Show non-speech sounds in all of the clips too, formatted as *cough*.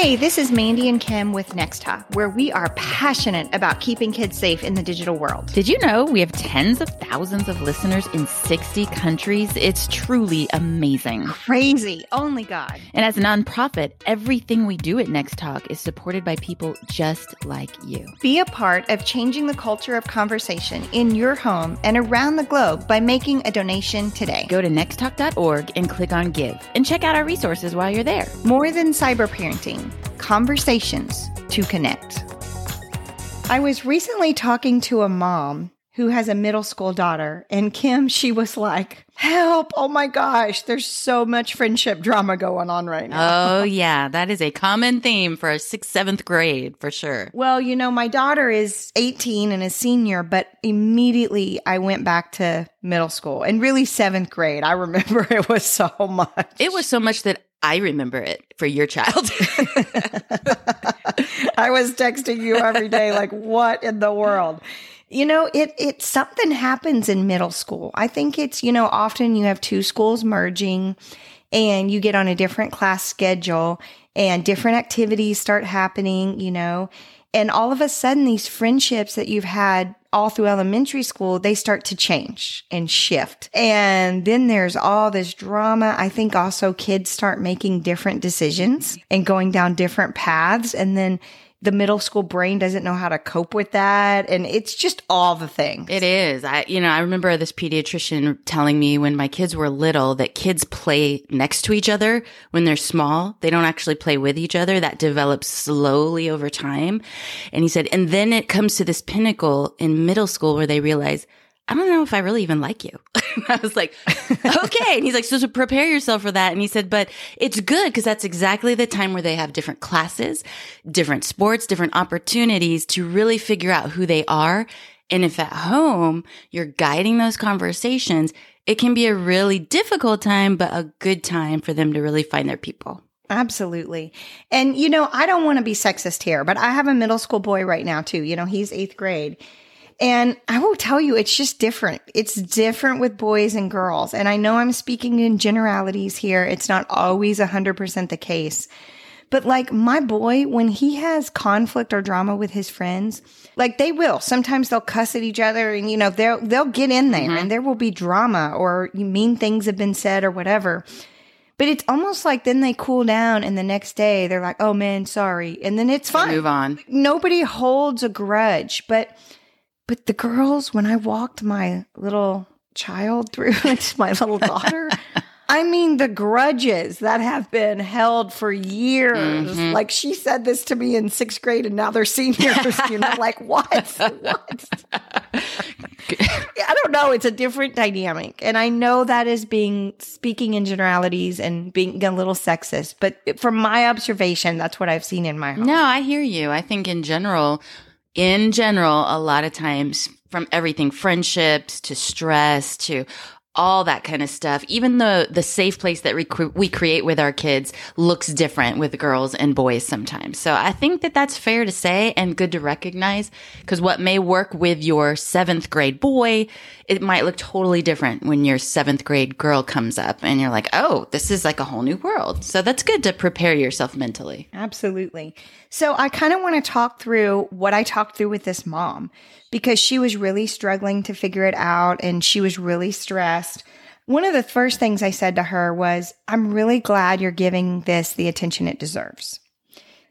Hey, this is Mandy and Kim with Next Talk, where we are passionate about keeping kids safe in the digital world. Did you know we have tens of thousands of listeners in 60 countries? It's truly amazing. Crazy. Only God. And as a nonprofit, everything we do at Next Talk is supported by people just like you. Be a part of changing the culture of conversation in your home and around the globe by making a donation today. Go to nexttalk.org and click on Give and check out our resources while you're there. More than cyber parenting conversations to connect. I was recently talking to a mom who has a middle school daughter, and Kim, *laughs* she was like, Help! Oh my gosh, there's so much friendship drama going on right now. Oh, *laughs* yeah, that is a common theme for a sixth, seventh grade for sure. Well, you know, my daughter is 18 and a senior, but immediately I went back to middle school and really seventh grade. I remember *laughs* it was so much. It was so much that I remember it for your child. *laughs* I was texting you every day, like, what in the world? You know, it it something happens in middle school. I think it's, you know, often you have two schools merging and you get on a different class schedule and different activities start happening, you know. And all of a sudden these friendships that you've had all through elementary school, they start to change and shift. And then there's all this drama. I think also kids start making different decisions and going down different paths. And then the middle school brain doesn't know how to cope with that. And it's just all the things. It is. I, you know, I remember this pediatrician telling me when my kids were little that kids play next to each other when they're small. They don't actually play with each other. That develops slowly over time. And he said, and then it comes to this pinnacle in middle school where they realize, I don't know if I really even like you. *laughs* I was like, okay. And he's like, so, so prepare yourself for that. And he said, but it's good because that's exactly the time where they have different classes, different sports, different opportunities to really figure out who they are. And if at home you're guiding those conversations, it can be a really difficult time, but a good time for them to really find their people. Absolutely. And, you know, I don't want to be sexist here, but I have a middle school boy right now too. You know, he's eighth grade and I will tell you, it's just different. It's different with boys and girls. And I know I'm speaking in generalities here. It's not always 100% the case. But like my boy, when he has conflict or drama with his friends, like they will. Sometimes they'll cuss at each other and, you know, they'll, they'll get in there mm-hmm. and there will be drama or mean things have been said or whatever. But it's almost like then they cool down and the next day they're like, oh man, sorry. And then it's fine. Move on. Nobody holds a grudge. But but the girls, when I walked my little child through, *laughs* it's my little daughter. *laughs* I mean, the grudges that have been held for years. Mm-hmm. Like she said this to me in sixth grade, and now they're seniors. you know, *laughs* like what? what? I don't know. It's a different dynamic, and I know that is being speaking in generalities and being a little sexist. But from my observation, that's what I've seen in my home. No, I hear you. I think in general, in general, a lot of times from everything friendships to stress to all that kind of stuff. Even the the safe place that we, we create with our kids looks different with girls and boys sometimes. So I think that that's fair to say and good to recognize because what may work with your seventh grade boy, it might look totally different when your seventh grade girl comes up and you're like, oh, this is like a whole new world. So that's good to prepare yourself mentally. Absolutely. So I kind of want to talk through what I talked through with this mom because she was really struggling to figure it out and she was really stressed. One of the first things I said to her was, I'm really glad you're giving this the attention it deserves.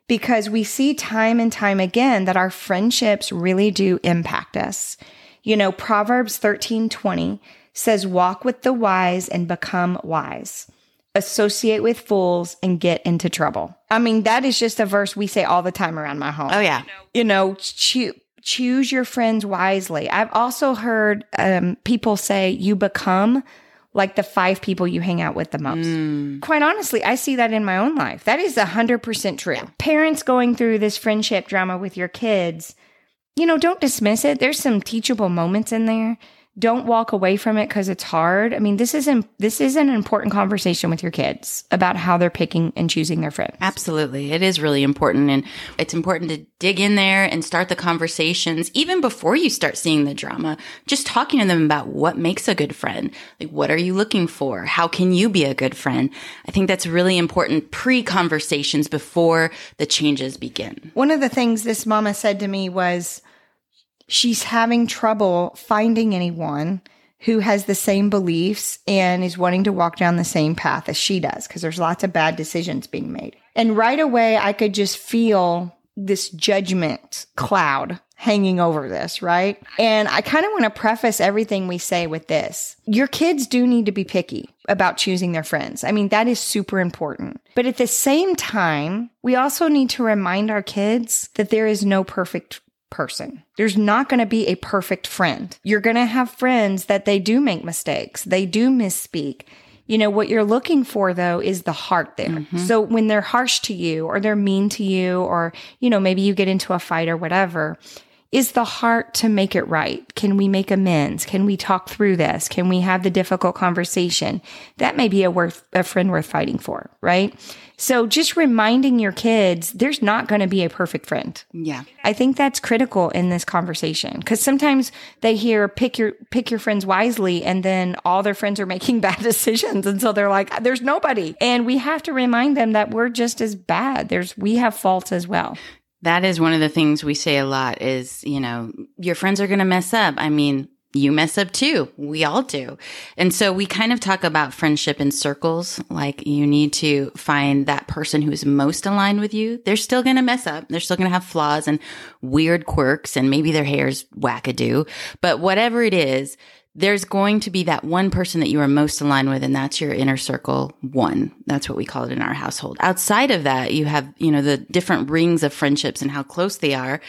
Because we see time and time again that our friendships really do impact us. You know, Proverbs 13 20 says, Walk with the wise and become wise. Associate with fools and get into trouble. I mean, that is just a verse we say all the time around my home. Oh, yeah. You know, choose your friends wisely. I've also heard um, people say you become like the five people you hang out with the most. Mm. Quite honestly, I see that in my own life. That is 100% true. Yeah. Parents going through this friendship drama with your kids, you know, don't dismiss it. There's some teachable moments in there. Don't walk away from it because it's hard. I mean, this isn't this is an important conversation with your kids about how they're picking and choosing their friends. Absolutely. It is really important. And it's important to dig in there and start the conversations even before you start seeing the drama. Just talking to them about what makes a good friend. Like, what are you looking for? How can you be a good friend? I think that's really important pre conversations before the changes begin. One of the things this mama said to me was, she's having trouble finding anyone who has the same beliefs and is wanting to walk down the same path as she does because there's lots of bad decisions being made. And right away, I could just feel this judgment cloud hanging over this, right? And I kind of want to preface everything we say with this. Your kids do need to be picky about choosing their friends. I mean, that is super important. But at the same time, we also need to remind our kids that there is no perfect person. There's not going to be a perfect friend. You're going to have friends that they do make mistakes. They do misspeak. You know, what you're looking for though is the heart there. Mm-hmm. So when they're harsh to you or they're mean to you or, you know, maybe you get into a fight or whatever, is the heart to make it right? Can we make amends? Can we talk through this? Can we have the difficult conversation? That may be a worth, a friend worth fighting for, right? So just reminding your kids, there's not going to be a perfect friend. Yeah. I think that's critical in this conversation because sometimes they hear pick your, pick your friends wisely and then all their friends are making *laughs* bad decisions. And so they're like, there's nobody. And we have to remind them that we're just as bad. There's, we have faults as well. That is one of the things we say a lot is, you know, your friends are going to mess up. I mean, you mess up too. We all do. And so we kind of talk about friendship in circles. Like you need to find that person who is most aligned with you. They're still going to mess up. They're still going to have flaws and weird quirks and maybe their hair's wackadoo. But whatever it is, there's going to be that one person that you are most aligned with, and that's your inner circle one. That's what we call it in our household. Outside of that, you have, you know, the different rings of friendships and how close they are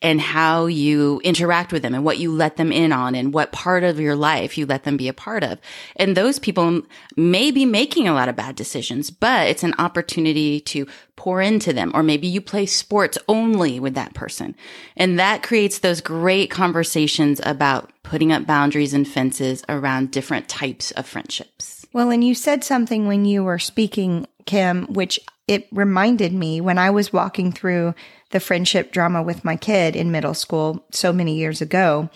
and how you interact with them and what you let them in on and what part of your life you let them be a part of. And those people may be making a lot of bad decisions, but it's an opportunity to pour into them. Or maybe you play sports only with that person. And that creates those great conversations about putting up boundaries and fences around different types of friendships. Well, and you said something when you were speaking, Kim, which it reminded me when I was walking through the friendship drama with my kid in middle school so many years ago.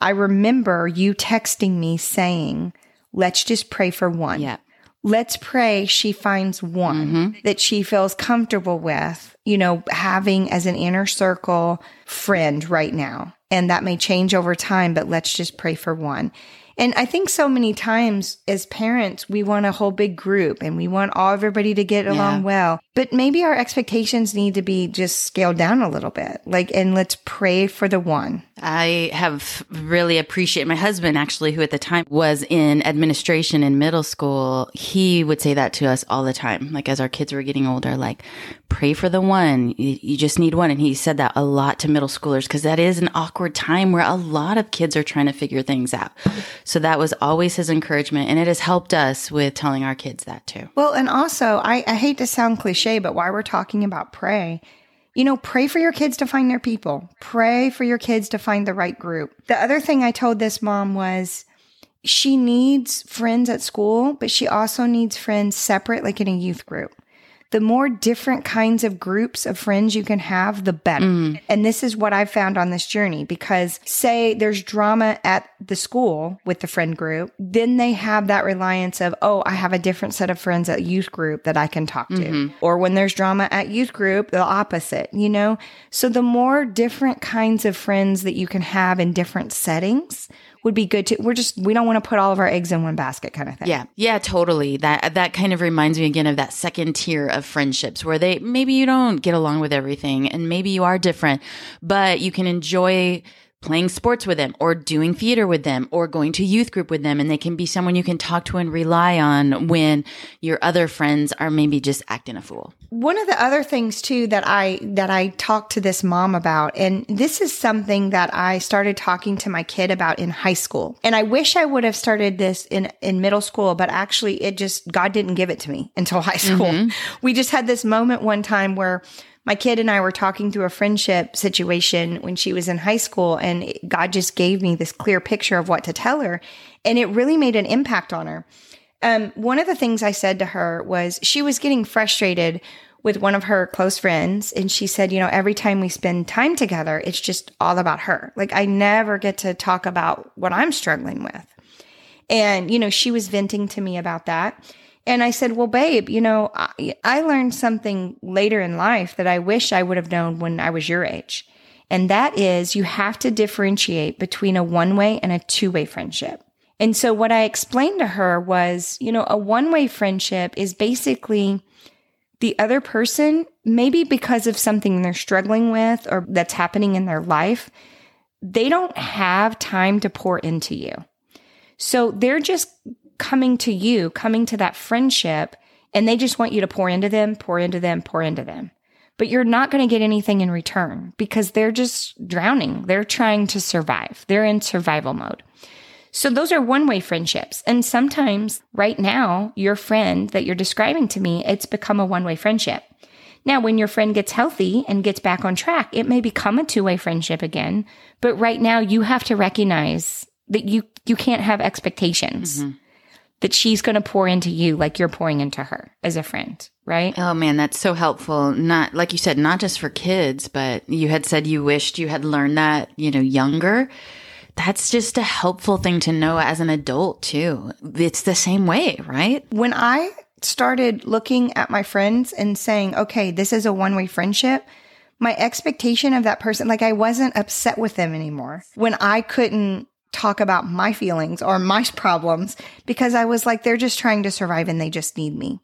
I remember you texting me saying, let's just pray for one. Yeah let's pray she finds one mm-hmm. that she feels comfortable with, you know, having as an inner circle friend right now. And that may change over time, but let's just pray for one. And I think so many times as parents, we want a whole big group and we want all everybody to get along yeah. well. But maybe our expectations need to be just scaled down a little bit. Like, and let's pray for the one. I have really appreciated my husband actually, who at the time was in administration in middle school. He would say that to us all the time. Like as our kids were getting older, like pray for the one. You, you just need one. And he said that a lot to middle schoolers because that is an awkward time where a lot of kids are trying to figure things out. So that was always his encouragement. And it has helped us with telling our kids that too. Well, and also I, I hate to sound cliche, but while we're talking about pray, you know, pray for your kids to find their people. Pray for your kids to find the right group. The other thing I told this mom was she needs friends at school, but she also needs friends separate, like in a youth group the more different kinds of groups of friends you can have, the better. Mm. And this is what I've found on this journey because say there's drama at the school with the friend group, then they have that reliance of, oh, I have a different set of friends at youth group that I can talk to. Mm-hmm. Or when there's drama at youth group, the opposite, you know? So the more different kinds of friends that you can have in different settings, would be good to we're just we don't want to put all of our eggs in one basket kind of thing. Yeah. Yeah, totally. That that kind of reminds me again of that second tier of friendships where they maybe you don't get along with everything and maybe you are different, but you can enjoy playing sports with them or doing theater with them or going to youth group with them and they can be someone you can talk to and rely on when your other friends are maybe just acting a fool. One of the other things too that I that I talked to this mom about and this is something that I started talking to my kid about in high school. And I wish I would have started this in in middle school but actually it just God didn't give it to me until high school. Mm-hmm. We just had this moment one time where my kid and I were talking through a friendship situation when she was in high school, and God just gave me this clear picture of what to tell her. And it really made an impact on her. Um, one of the things I said to her was she was getting frustrated with one of her close friends. And she said, you know, every time we spend time together, it's just all about her. Like I never get to talk about what I'm struggling with. And, you know, she was venting to me about that. And I said, well, babe, you know, I, I learned something later in life that I wish I would have known when I was your age. And that is you have to differentiate between a one way and a two way friendship. And so what I explained to her was, you know, a one way friendship is basically the other person, maybe because of something they're struggling with or that's happening in their life, they don't have time to pour into you. So they're just coming to you, coming to that friendship, and they just want you to pour into them, pour into them, pour into them. But you're not going to get anything in return because they're just drowning. They're trying to survive. They're in survival mode. So those are one way friendships. And sometimes right now, your friend that you're describing to me, it's become a one way friendship. Now, when your friend gets healthy and gets back on track, it may become a two way friendship again. But right now, you have to recognize that you, you can't have expectations. Mm-hmm. That she's going to pour into you like you're pouring into her as a friend, right? Oh man, that's so helpful. Not like you said, not just for kids, but you had said you wished you had learned that, you know, younger that's just a helpful thing to know as an adult too. It's the same way, right? When I started looking at my friends and saying, okay, this is a one way friendship, my expectation of that person, like I wasn't upset with them anymore when I couldn't talk about my feelings or my *laughs* problems because I was like, they're just trying to survive and they just need me.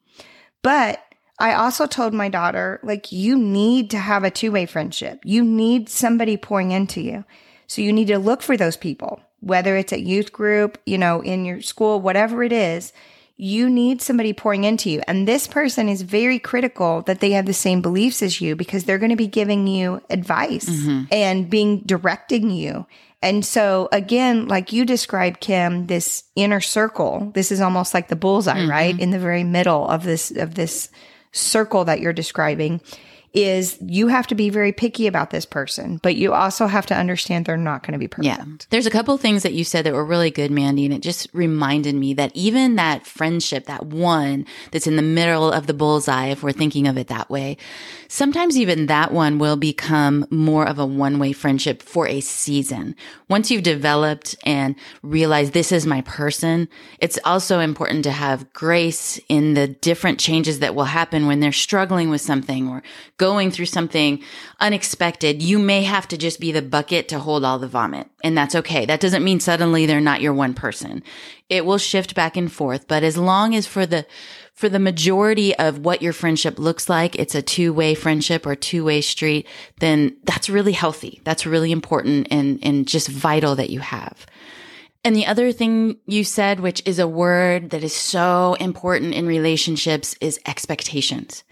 But I also told my daughter, like, you need to have a two way friendship. You need somebody pouring into you. So you need to look for those people, whether it's at youth group, you know, in your school, whatever it is. You need somebody pouring into you. And this person is very critical that they have the same beliefs as you because they're going to be giving you advice mm-hmm. and being directing you. And so again, like you described, Kim, this inner circle, this is almost like the bullseye, mm-hmm. right? In the very middle of this, of this circle that you're describing is you have to be very picky about this person, but you also have to understand they're not going to be perfect. Yeah. There's a couple things that you said that were really good, Mandy, and it just reminded me that even that friendship, that one that's in the middle of the bullseye, if we're thinking of it that way, sometimes even that one will become more of a one way friendship for a season. Once you've developed and realized this is my person, it's also important to have grace in the different changes that will happen when they're struggling with something or going through something unexpected, you may have to just be the bucket to hold all the vomit. And that's okay. That doesn't mean suddenly they're not your one person. It will shift back and forth. But as long as for the, for the majority of what your friendship looks like, it's a two way friendship or two way street, then that's really healthy. That's really important and, and just vital that you have. And the other thing you said, which is a word that is so important in relationships, is expectations.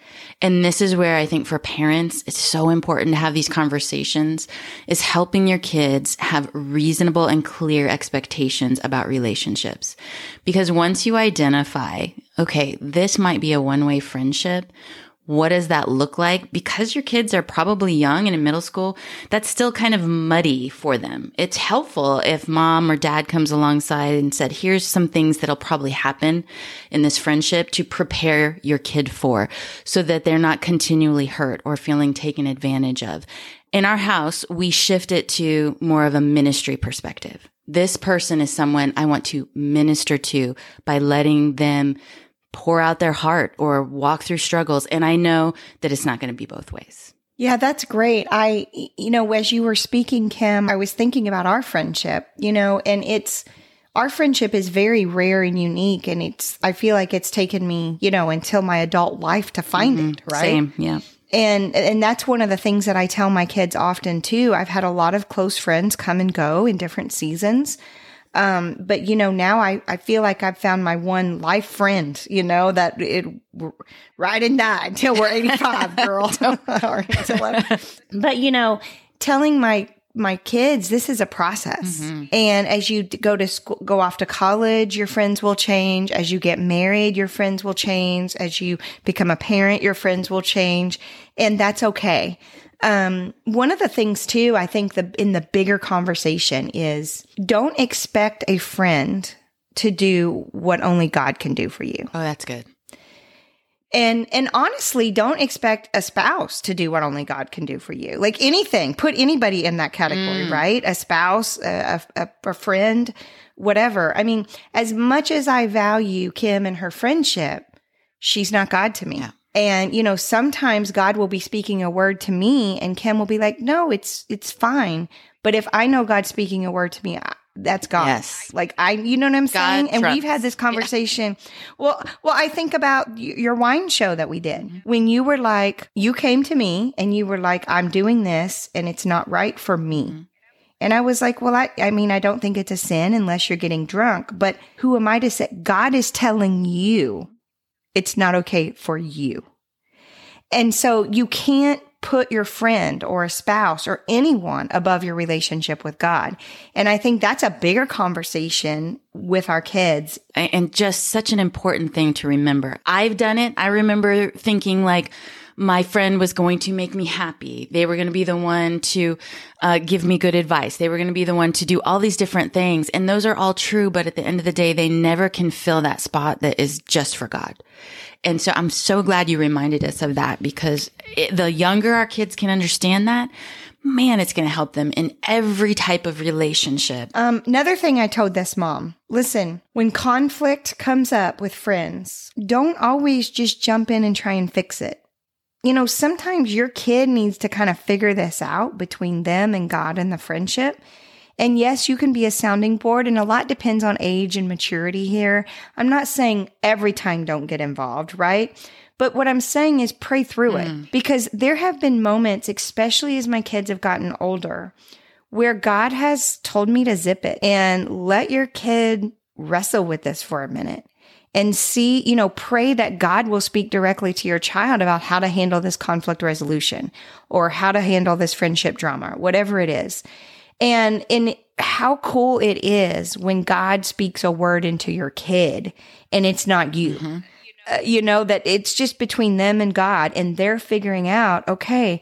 And this is where I think for parents, it's so important to have these conversations is helping your kids have reasonable and clear expectations about relationships. Because once you identify, okay, this might be a one way friendship what does that look like? Because your kids are probably young and in middle school, that's still kind of muddy for them. It's helpful if mom or dad comes alongside and said, here's some things that'll probably happen in this friendship to prepare your kid for so that they're not continually hurt or feeling taken advantage of. In our house, we shift it to more of a ministry perspective. This person is someone I want to minister to by letting them pour out their heart or walk through struggles. And I know that it's not going to be both ways. Yeah, that's great. I, you know, as you were speaking, Kim, I was thinking about our friendship, you know, and it's, our friendship is very rare and unique. And it's, I feel like it's taken me, you know, until my adult life to find mm-hmm. it, right? Same, yeah. And, and that's one of the things that I tell my kids often too. I've had a lot of close friends come and go in different seasons. Um, but you know, now I, I feel like I've found my one life friend, you know, that it ride and die until we're 85, *laughs* girl. *laughs* *laughs* but you know, telling my, my kids, this is a process. And as you go to school, go off to college, your friends will change. As you get married, your friends will change. As you become a parent, your friends will change. And that's okay. Um, one of the things too, I think the, in the bigger conversation is don't expect a friend to do what only God can do for you. Oh, that's good. And and honestly, don't expect a spouse to do what only God can do for you. Like anything, put anybody in that category, right? A spouse, a, a, a friend, whatever. I mean, as much as I value Kim and her friendship, she's not God to me. Yeah. And you know, sometimes God will be speaking a word to me, and Kim will be like, "No, it's it's fine." But if I know God's speaking a word to me, I- that's God. Yes. Like I, you know what I'm saying? God and we've had this conversation. Well, well, I think about your wine show that we did Mm-hmm. when you were like, you came to me and you were like, I'm doing this and it's not right for me. Mm-hmm. And I was like, well, I, I mean, I don't think it's a sin unless you're getting drunk, but who am I to say? God is telling you it's not okay for you. And so you can't put your friend or a spouse or anyone above your relationship with God. And I think that's a bigger conversation with our kids. And just such an important thing to remember. I've done it. I remember thinking like my friend was going to make me happy. They were going to be the one to uh, give me good advice. They were going to be the one to do all these different things. And those are all true. But at the end of the day, they never can fill that spot that is just for God. And so I'm so glad you reminded us of that because it, the younger our kids can understand that, man, it's going to help them in every type of relationship. Um, another thing I told this mom listen, when conflict comes up with friends, don't always just jump in and try and fix it. You know, sometimes your kid needs to kind of figure this out between them and God and the friendship. And yes, you can be a sounding board, and a lot depends on age and maturity here. I'm not saying every time don't get involved, right? But what I'm saying is pray through it mm. because there have been moments, especially as my kids have gotten older, where God has told me to zip it and let your kid wrestle with this for a minute and see, you know, pray that God will speak directly to your child about how to handle this conflict resolution or how to handle this friendship drama, whatever it is. And in how cool it is when God speaks a word into your kid and it's not you. Uh, you know, that it's just between them and God and they're figuring out, okay,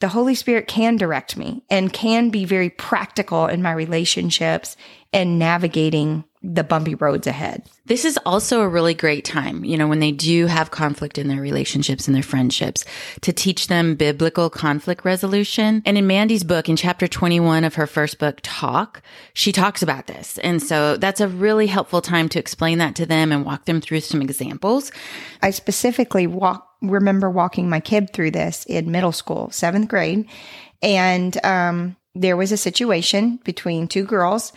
the Holy Spirit can direct me and can be very practical in my relationships and navigating the bumpy roads ahead. This is also a really great time, you know, when they do have conflict in their relationships and their friendships to teach them biblical conflict resolution. And in Mandy's book, in chapter 21 of her first book, Talk, she talks about this. And so that's a really helpful time to explain that to them and walk them through some examples. I specifically walk remember walking my kid through this in middle school, seventh grade, and um, there was a situation between two girls.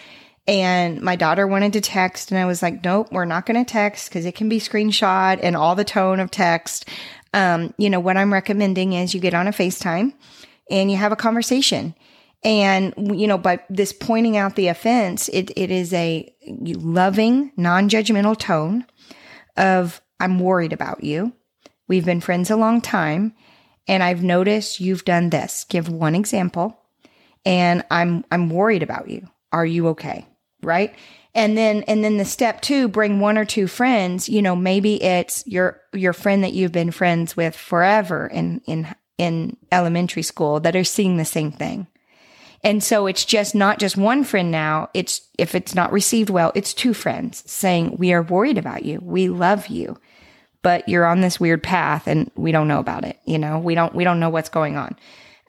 And my daughter wanted to text, and I was like, "Nope, we're not going to text because it can be screenshot and all the tone of text." Um, you know what I'm recommending is you get on a FaceTime and you have a conversation. And you know, by this pointing out the offense, it it is a loving, non-judgmental tone of "I'm worried about you." We've been friends a long time and I've noticed you've done this. Give one example. And I'm I'm worried about you. Are you okay? Right? And then and then the step 2 bring one or two friends, you know, maybe it's your your friend that you've been friends with forever in in in elementary school that are seeing the same thing. And so it's just not just one friend now. It's if it's not received well, it's two friends saying, We are worried about you. We love you but you're on this weird path and we don't know about it you know we don't we don't know what's going on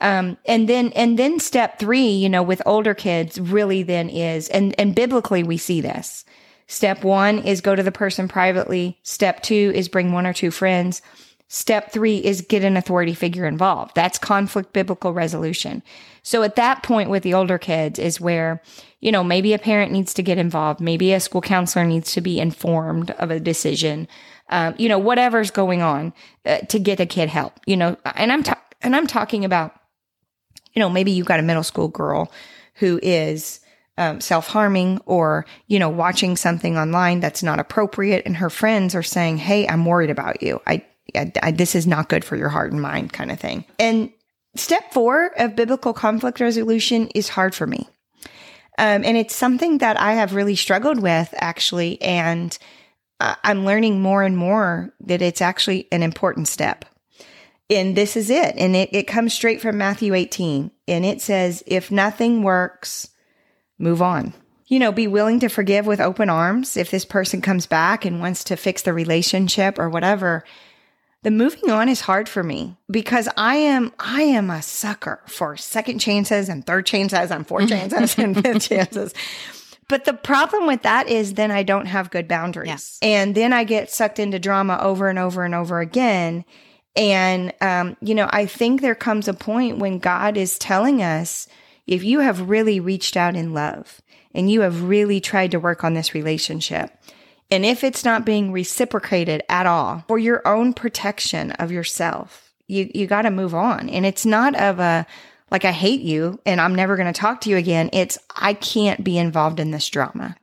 um, and then and then step three you know with older kids really then is and and biblically we see this. Step one is go to the person privately. Step two is bring one or two friends. Step three is get an authority figure involved. That's conflict biblical resolution. So at that point with the older kids is where you know maybe a parent needs to get involved. Maybe a school counselor needs to be informed of a decision. Um, you know, whatever's going on uh, to get a kid help, you know, and I'm, ta- and I'm talking about, you know, maybe you've got a middle school girl who is, um, self harming or, you know, watching something online that's not appropriate. And her friends are saying, Hey, I'm worried about you. I, I, I this is not good for your heart and mind kind of thing. And step four of biblical conflict resolution is hard for me. Um, and it's something that I have really struggled with actually. And uh, I'm learning more and more that it's actually an important step. And this is it. And it, it comes straight from Matthew 18. And it says, if nothing works, move on. You know, be willing to forgive with open arms if this person comes back and wants to fix the relationship or whatever the moving on is hard for me because I am I am a sucker for second chances and third chances and fourth mm-hmm. chances and fifth *laughs* chances. But the problem with that is then I don't have good boundaries. Yes. And then I get sucked into drama over and over and over again. And um, you know, I think there comes a point when God is telling us if you have really reached out in love and you have really tried to work on this relationship, and if it's not being reciprocated at all for your own protection of yourself, you, you got to move on. And it's not of a, like, I hate you and I'm never going to talk to you again. It's, I can't be involved in this drama.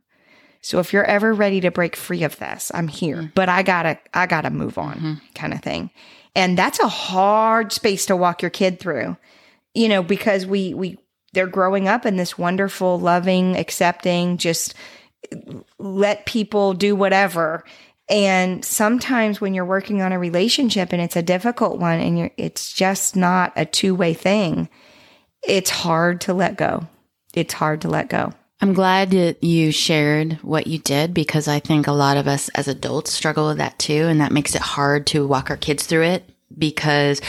So if you're ever ready to break free of this, I'm here, mm-hmm. but I gotta, I gotta move on mm-hmm. kind of thing. And that's a hard space to walk your kid through, you know, because we, we, they're growing up in this wonderful, loving, accepting, just uh, let people do whatever. And sometimes when you're working on a relationship and it's a difficult one and you're, it's just not a two way thing, it's hard to let go. It's hard to let go. I'm glad that you shared what you did because I think a lot of us as adults struggle with that too. And that makes it hard to walk our kids through it because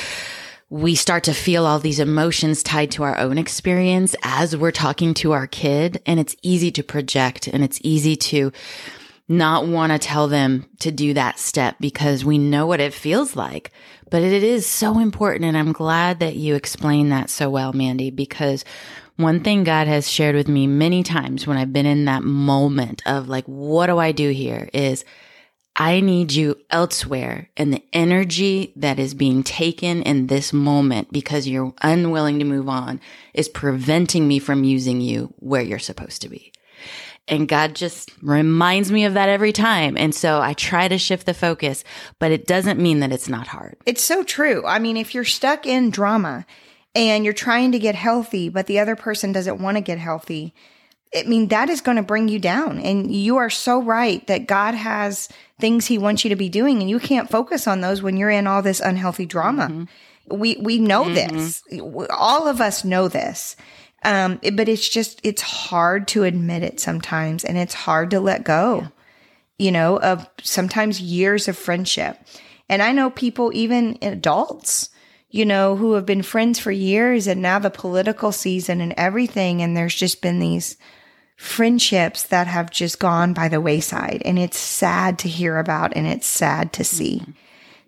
we start to feel all these emotions tied to our own experience as we're talking to our kid. And it's easy to project and it's easy to not want to tell them to do that step because we know what it feels like. But it is so important. And I'm glad that you explained that so well, Mandy, because one thing God has shared with me many times when I've been in that moment of like, what do I do here is I need you elsewhere. And the energy that is being taken in this moment because you're unwilling to move on is preventing me from using you where you're supposed to be. And God just reminds me of that every time. And so I try to shift the focus, but it doesn't mean that it's not hard. It's so true. I mean, if you're stuck in drama and you're trying to get healthy, but the other person doesn't want to get healthy, I mean, that is going to bring you down. And you are so right that God has things he wants you to be doing and you can't focus on those when you're in all this unhealthy drama. Mm-hmm. We, we know mm-hmm. this. All of us know this. Um, but it's just, it's hard to admit it sometimes and it's hard to let go, yeah. you know, of sometimes years of friendship. And I know people, even adults, you know, who have been friends for years and now the political season and everything. And there's just been these friendships that have just gone by the wayside and it's sad to hear about and it's sad to see. Mm-hmm.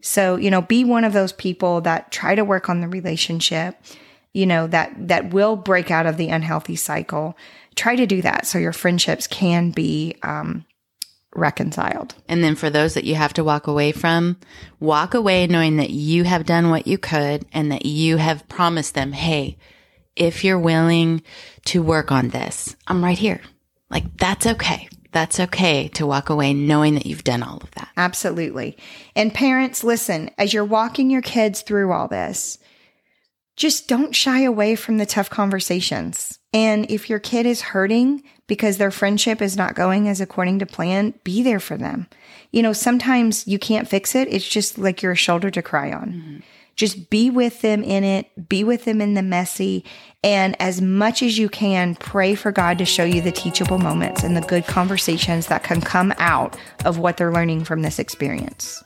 So, you know, be one of those people that try to work on the relationship, you know, that that will break out of the unhealthy cycle. Try to do that so your friendships can be um, reconciled. And then for those that you have to walk away from, walk away knowing that you have done what you could and that you have promised them, hey, if you're willing to work on this, I'm right here. Like, that's okay. That's okay to walk away knowing that you've done all of that. Absolutely. And parents, listen, as you're walking your kids through all this, just don't shy away from the tough conversations. And if your kid is hurting because their friendship is not going as according to plan, be there for them. You know, sometimes you can't fix it. It's just like you're a shoulder to cry on. Mm-hmm. Just be with them in it, be with them in the messy, and as much as you can, pray for God to show you the teachable moments and the good conversations that can come out of what they're learning from this experience.